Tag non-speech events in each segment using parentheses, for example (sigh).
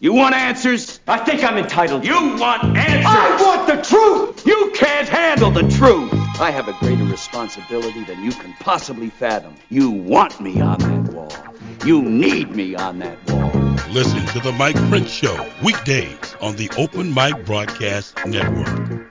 You want answers? I think I'm entitled. You want answers? I want the truth! You can't handle the truth! I have a greater responsibility than you can possibly fathom. You want me on that wall. You need me on that wall. Listen to The Mike Prince Show, weekdays on the Open Mic Broadcast Network.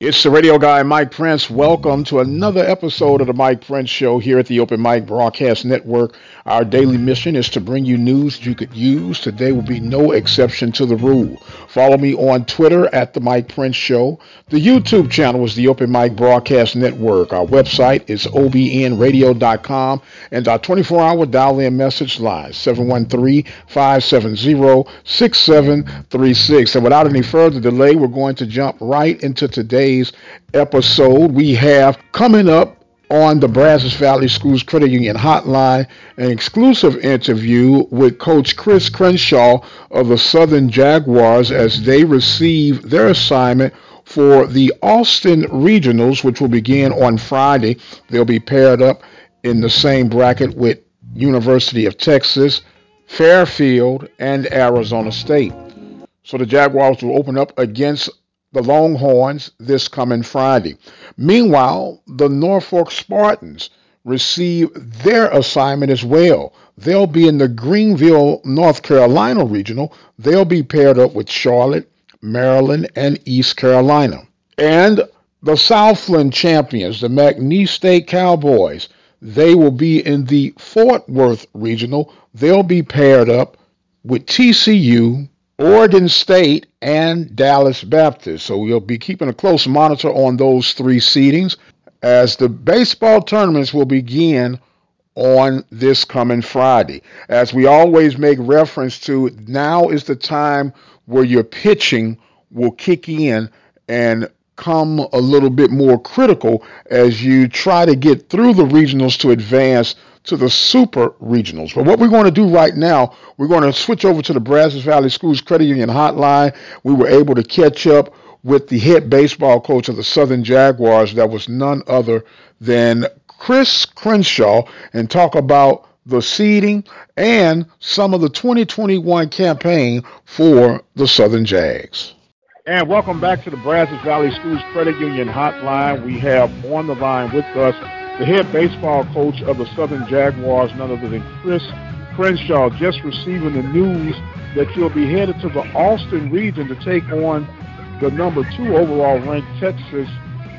It's the radio guy, Mike Prince. Welcome to another episode of the Mike Prince Show here at the Open Mic Broadcast Network. Our daily mission is to bring you news you could use. Today will be no exception to the rule. Follow me on Twitter at the Mike Prince Show. The YouTube channel is the Open Mic Broadcast Network. Our website is obnradio.com and our 24-hour dial-in message line 713-570-6736. And without any further delay, we're going to jump right into today's episode. We have coming up on the Brazos Valley Schools Credit Union Hotline, an exclusive interview with Coach Chris Crenshaw of the Southern Jaguars as they receive their assignment for the Austin Regionals, which will begin on Friday. They'll be paired up in the same bracket with University of Texas, Fairfield, and Arizona State. So the Jaguars will open up against the Longhorns this coming Friday. Meanwhile, the Norfolk Spartans receive their assignment as well. They'll be in the Greenville, North Carolina regional. They'll be paired up with Charlotte, Maryland, and East Carolina. And the Southland champions, the McNeese State Cowboys, they will be in the Fort Worth regional. They'll be paired up with TCU, Oregon State, and Dallas Baptist. So we'll be keeping a close monitor on those three seedings as the baseball tournaments will begin on this coming Friday. As we always make reference to, now is the time where your pitching will kick in and come a little bit more critical as you try to get through the regionals to advance to the super regionals. But what we're going to do right now, we're going to switch over to the Brazos Valley Schools Credit Union hotline. We were able to catch up with the head baseball coach of the Southern Jaguars, that was none other than Chris Crenshaw, and talk about the seeding and some of the 2021 campaign for the Southern Jags. And welcome back to the Brazos Valley Schools Credit Union Hotline. We have on the line with us the head baseball coach of the Southern Jaguars, none other than Chris Crenshaw, just receiving the news that you'll be headed to the Austin region to take on the number two overall ranked Texas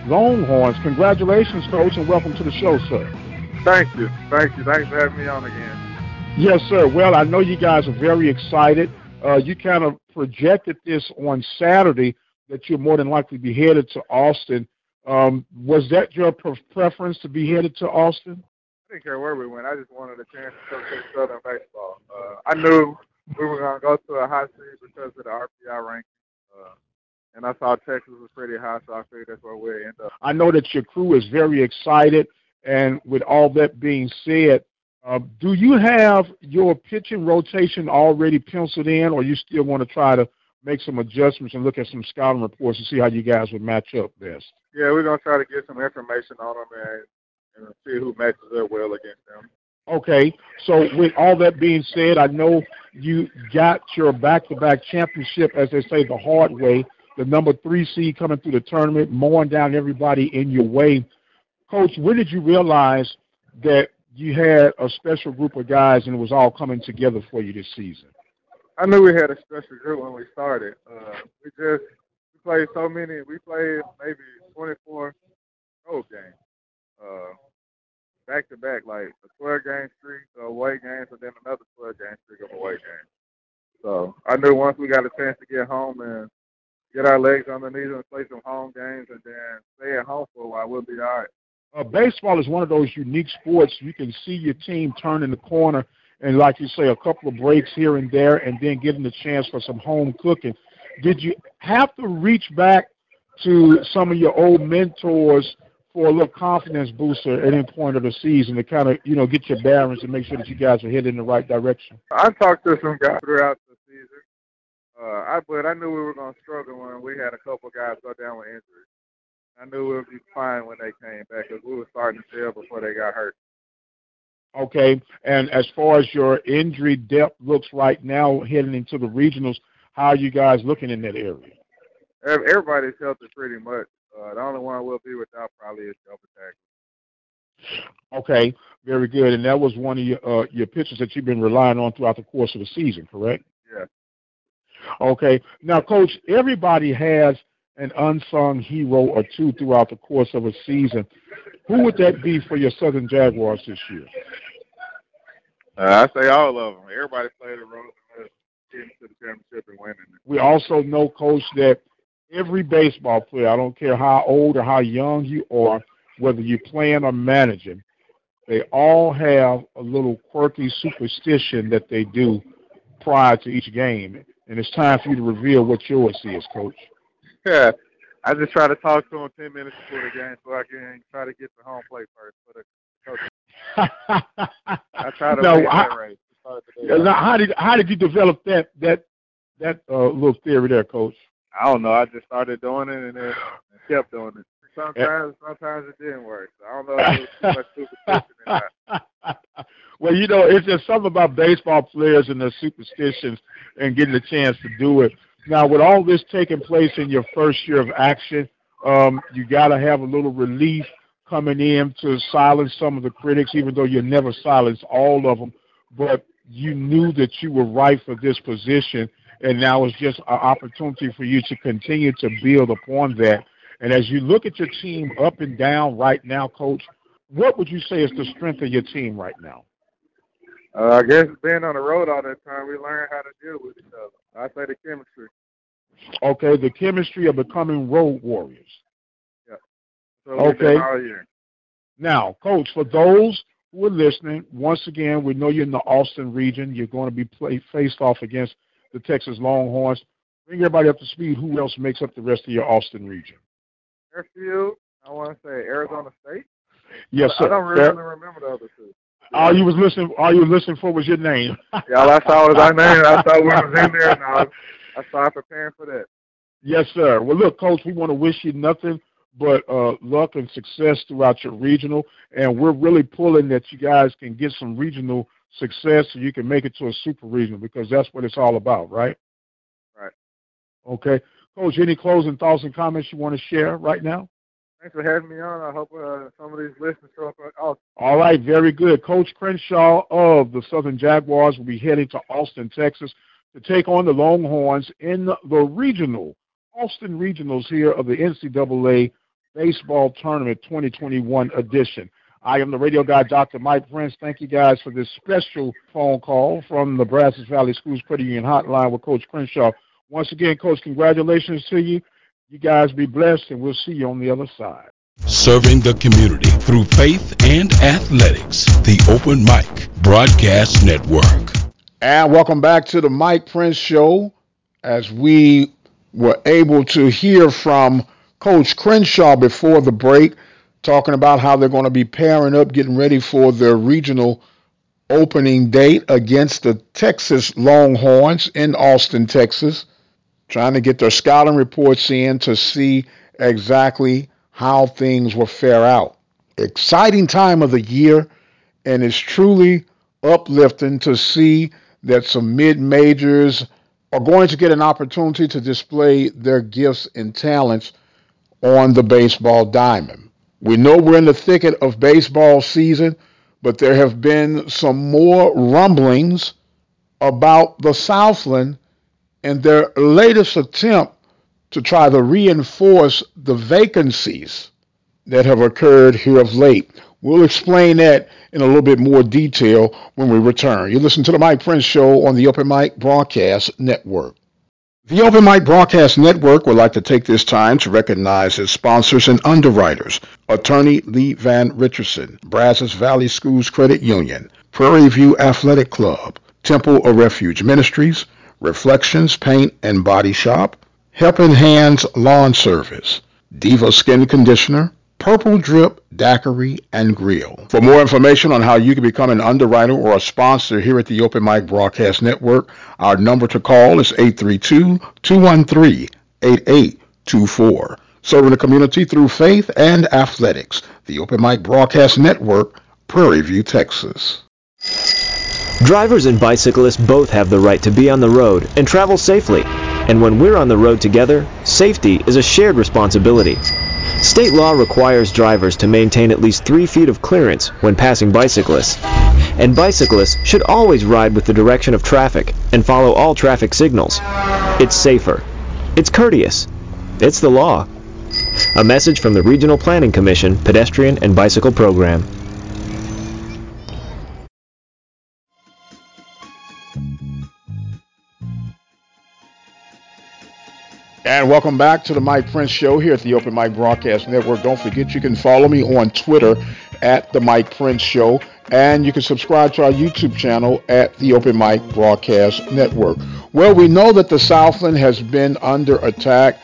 Longhorns. Congratulations, coach, and welcome to the show, sir. Thank you. Thank you. Thanks for having me on again. Yes, sir. Well, I know you guys are very excited. Uh, you kind of projected this on Saturday that you're more than likely be headed to Austin. Um, was that your preference to be headed to Austin? I didn't care where we went. I just wanted a chance to coach Southern baseball. Uh, I knew we were going to go to a high seed because of the RPI ranking. Uh, and I saw Texas was pretty high, so I figured that's where we end up. I know that your crew is very excited, and with all that being said, uh, do you have your pitching rotation already penciled in, or you still want to try to make some adjustments and look at some scouting reports to see how you guys would match up best? Yeah, we're gonna try to get some information on them and, and see who matches up well against them. Okay, so with all that being said, I know you got your back-to-back championship, as they say, the hard way. The number three seed coming through the tournament, mowing down everybody in your way. Coach, when did you realize that you had a special group of guys and it was all coming together for you this season? I knew we had a special group when we started. Uh, we just we played so many. We played maybe 24 road games, back to back, like a 12 game streak of away games, and then another 12 game streak of away games. So I knew once we got a chance to get home and get our legs underneath and play some home games, and then stay at home for a while, we'll be all right. Uh, baseball is one of those unique sports. You can see your team turning the corner and like you say, a couple of breaks here and there, and then getting the chance for some home cooking. Did you have to reach back to some of your old mentors for a little confidence booster at any point of the season to kind of, you know, get your bearings and make sure that you guys are headed in the right direction? I talked to some guys throughout the season, uh, I but I knew we were going to struggle when we had a couple guys go down with injuries. I knew we would be fine when they came back because we were starting to fail before they got hurt. Okay, and as far as your injury depth looks right now, heading into the regionals, how are you guys looking in that area? Everybody's healthy pretty much. Uh, the only one we'll be without probably is Delta Tag. Okay, very good. And that was one of your uh, your pitchers that you've been relying on throughout the course of the season, correct? Yeah. Okay. Now, Coach, everybody has an unsung hero or two throughout the course of a season. Who would that be for your Southern Jaguars this year? Uh, I say all of them. Everybody played a role in getting to the championship and winning it. We also know, Coach, that every baseball player, I don't care how old or how young you are, whether you're playing or managing, they all have a little quirky superstition that they do prior to each game. And it's time for you to reveal what yours is, Coach. Yeah. I just try to talk to him 10 minutes before the game so I can try to get the home plate first for the coach. I try to (laughs) no, I, right. Now, how did how did you develop that that that uh, little theory there, Coach? I don't know. I just started doing it and then and (sighs) kept doing it. Sometimes, sometimes it didn't work. So I don't know if it was too much superstition that. (laughs) well, you know, it's just something about baseball players and their superstitions and getting a chance to do it. Now, with all this taking place in your first year of action, um, you got to have a little relief coming in to silence some of the critics, even though you never silence all of them. But you knew that you were right for this position, and now it's just an opportunity for you to continue to build upon that. And as you look at your team up and down right now, Coach, what would you say is the strength of your team right now? Uh, I guess being on the road all that time, we learn how to deal with each other. I say the chemistry. Okay, the chemistry of becoming road warriors. Yeah. So okay. Now, Coach, for those who are listening, once again, we know you're in the Austin region. You're going to be play, faced off against the Texas Longhorns. Bring everybody up to speed. Who else makes up the rest of your Austin region? Fairfield. I want to say Arizona State. Yes, sir. I don't really Fair- remember the other two. All you was listening, all you was listening for was your name. (laughs) yeah, all I saw was our name. I saw we was in there, and I, (laughs) I started preparing for that. Yes, sir. Well, look, Coach, we want to wish you nothing but uh, luck and success throughout your regional, and we're really pulling that you guys can get some regional success so you can make it to a super regional because that's what it's all about, right? Right. Okay. Coach, any closing thoughts and comments you want to share right now? Thanks for having me on. I hope uh, some of these listeners show up. Austin. All right, very good. Coach Crenshaw of the Southern Jaguars will be heading to Austin, Texas to take on the Longhorns in the regional, Austin Regionals here of the NCAA Baseball Tournament 2021 edition. I am the radio guy, Dr. Mike Prince. Thank you guys for this special phone call from the Brazos Valley Schools Credit Union Hotline with Coach Crenshaw. Once again, Coach, congratulations to you. You guys be blessed, and we'll see you on the other side. Serving the community through faith and athletics, the Open Mic Broadcast Network. And welcome back to the Mike Prince Show as we were able to hear from Coach Crenshaw before the break, talking about how they're going to be pairing up, getting ready for their regional opening date against the Texas Longhorns in Austin, Texas trying to get their scouting reports in to see exactly how things will fare out. Exciting time of the year, and it's truly uplifting to see that some mid majors are going to get an opportunity to display their gifts and talents on the baseball diamond. We know we're in the thicket of baseball season, but there have been some more rumblings about the Southland and their latest attempt to try to reinforce the vacancies that have occurred here of late. We'll explain that in a little bit more detail when we return. You listen to the Mike Prince Show on the Open Mic Broadcast Network. The Open Mic Broadcast Network would like to take this time to recognize its sponsors and underwriters. Attorney Lee Van Richardson, Brazos Valley Schools Credit Union, Prairie View Athletic Club, Temple of Refuge Ministries, Reflections Paint and Body Shop, Helping Hands Lawn Service, Diva Skin Conditioner, Purple Drip Daiquiri and Grill. For more information on how you can become an underwriter or a sponsor here at the Open Mic Broadcast Network, our number to call is 832-213-8824. Serving the community through faith and athletics. The Open Mic Broadcast Network, Prairie View, Texas. Drivers and bicyclists both have the right to be on the road and travel safely. And when we're on the road together, safety is a shared responsibility. State law requires drivers to maintain at least three feet of clearance when passing bicyclists. And bicyclists should always ride with the direction of traffic and follow all traffic signals. It's safer. It's courteous. It's the law. A message from the Regional Planning Commission Pedestrian and Bicycle Program. And welcome back to the Mike Prince Show here at the Open Mic Broadcast Network. Don't forget you can follow me on Twitter at the Mike Prince Show, and you can subscribe to our YouTube channel at the Open Mic Broadcast Network. Well, we know that the Southland has been under attack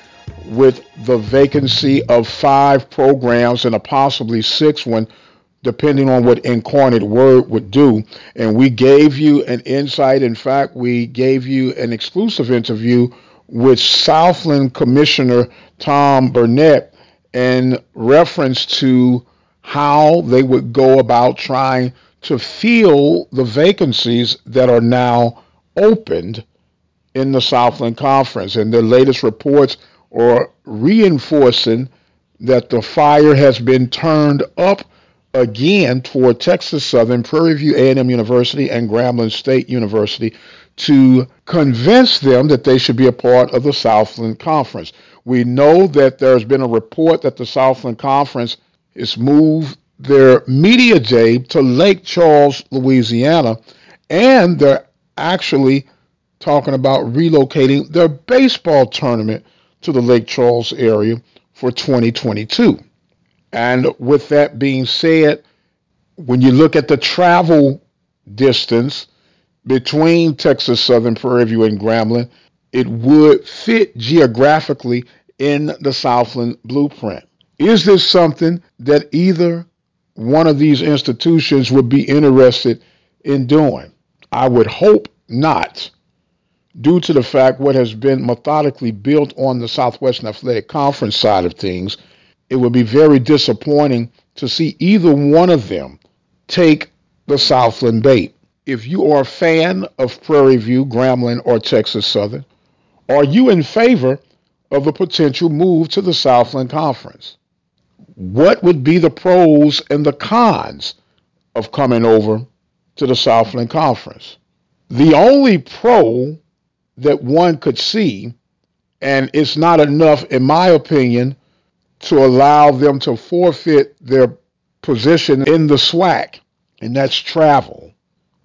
with the vacancy of five programs and a possibly sixth one, depending on what Incarnate Word would do. And we gave you an insight. In fact, we gave you an exclusive interview with Southland Commissioner Tom Burnett in reference to how they would go about trying to fill the vacancies that are now opened in the Southland Conference. And the latest reports are reinforcing that the fire has been turned up again toward Texas Southern, Prairie View A&M University, and Grambling State University to convince them that they should be a part of the Southland Conference. We know that there's been a report that the Southland Conference has moved their media day to Lake Charles, Louisiana, and they're actually talking about relocating their baseball tournament to the Lake Charles area for 2022. And with that being said, when you look at the travel distance between Texas Southern, Prairie View, and Grambling, it would fit geographically in the Southland blueprint. Is this something that either one of these institutions would be interested in doing? I would hope not, due to the fact what has been methodically built on the Southwestern Athletic Conference side of things. It would be very disappointing to see either one of them take the Southland bait if you are a fan of Prairie View, Grambling, or Texas Southern, are you in favor of a potential move to the Southland Conference? What would be the pros and the cons of coming over to the Southland Conference? The only pro that one could see, and it's not enough, in my opinion, to allow them to forfeit their position in the SWAC, and that's travel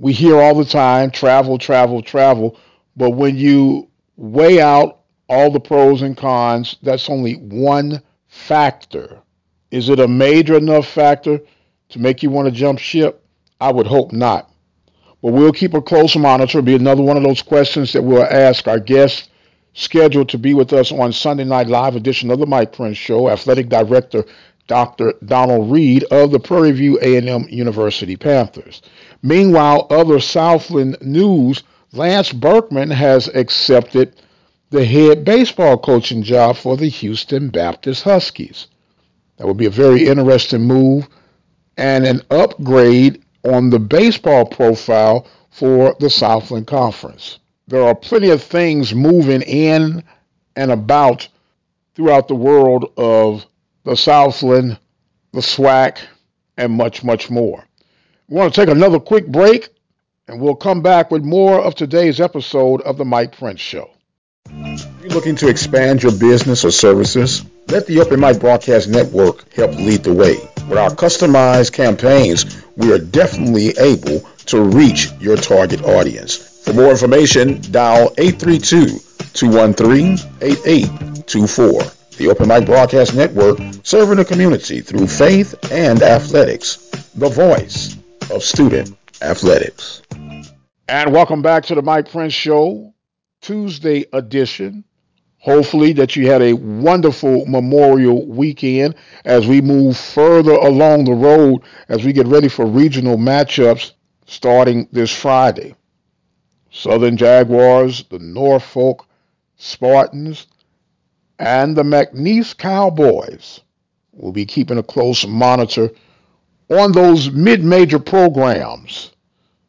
we hear all the time travel, travel, travel. But when you weigh out all the pros and cons, that's only one factor. Is it a major enough factor to make you want to jump ship? I would hope not. But we'll keep a close monitor. It'll be another one of those questions that we'll ask our guests scheduled to be with us on Sunday Night Live edition of the Mike Prince Show, Athletic Director Dr. Donald Reed of the Prairie View A&M University Panthers. Meanwhile, other Southland news, Lance Berkman has accepted the head baseball coaching job for the Houston Baptist Huskies. That would be a very interesting move and an upgrade on the baseball profile for the Southland Conference. There are plenty of things moving in and about throughout the world of the Southland, the SWAC, and much, much more. We want to take another quick break, and we'll come back with more of today's episode of The Mike Prince Show. Are You're looking to expand your business or services? Let the Open Mic Broadcast Network help lead the way. With our customized campaigns, we are definitely able to reach your target audience. For more information, dial 832-213-8824. The Open Mic Broadcast Network, serving the community through faith and athletics. The voice of student athletics. And welcome back to the Mike Prince Show, Tuesday edition. Hopefully that you had a wonderful Memorial weekend as we move further along the road as we get ready for regional matchups starting this Friday. Southern Jaguars, the Norfolk Spartans, and the McNeese Cowboys will be keeping a close monitor on those mid-major programs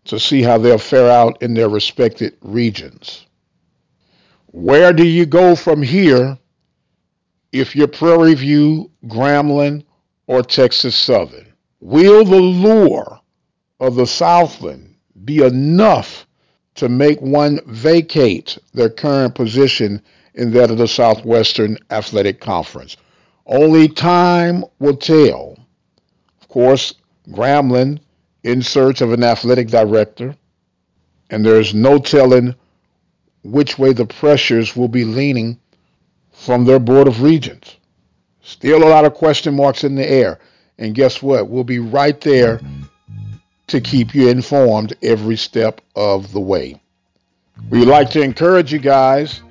to see how they'll fare out in their respected regions. Where do you go from here if you're Prairie View, Grambling, or Texas Southern? Will the lure of the Southland be enough to make one vacate their current position in that of the Southwestern Athletic Conference? Only time will tell. Of course, Grambling in search of an athletic director, and there's no telling which way the pressures will be leaning from their Board of Regents. Still a lot of question marks in the air. And guess what? We'll be right there to keep you informed every step of the way. We'd like to encourage you guys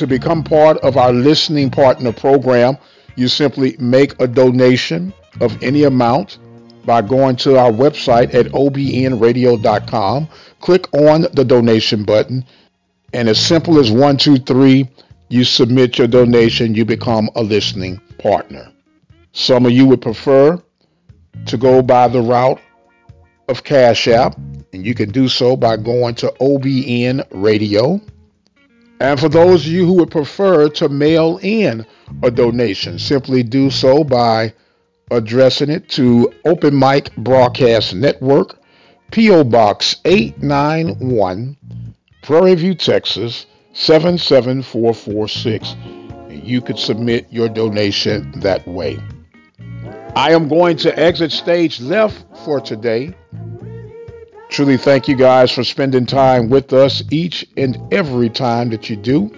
to become part of our listening partner program. You simply make a donation of any amount by going to our website at obnradio.com. Click on the donation button, and as simple as one, two, three, you submit your donation, you become a listening partner. Some of you would prefer to go by the route of Cash App, and you can do so by going to OBN Radio. And for those of you who would prefer to mail in a donation, simply do so by addressing it to Open Mic Broadcast Network, P.O. Box 891, Prairie View, Texas 77446. And you could submit your donation that way. I am going to exit stage left for today. Truly thank you guys for spending time with us each and every time that you do.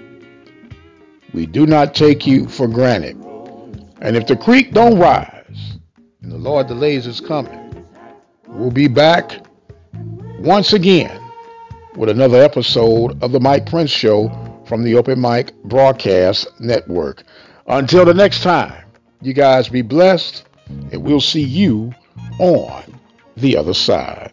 We do not take you for granted. And if the creek don't rise and the Lord delays his coming, we'll be back once again with another episode of the Mike Prince Show from the Open Mic Broadcast Network. Until the next time, you guys be blessed, and we'll see you on the other side.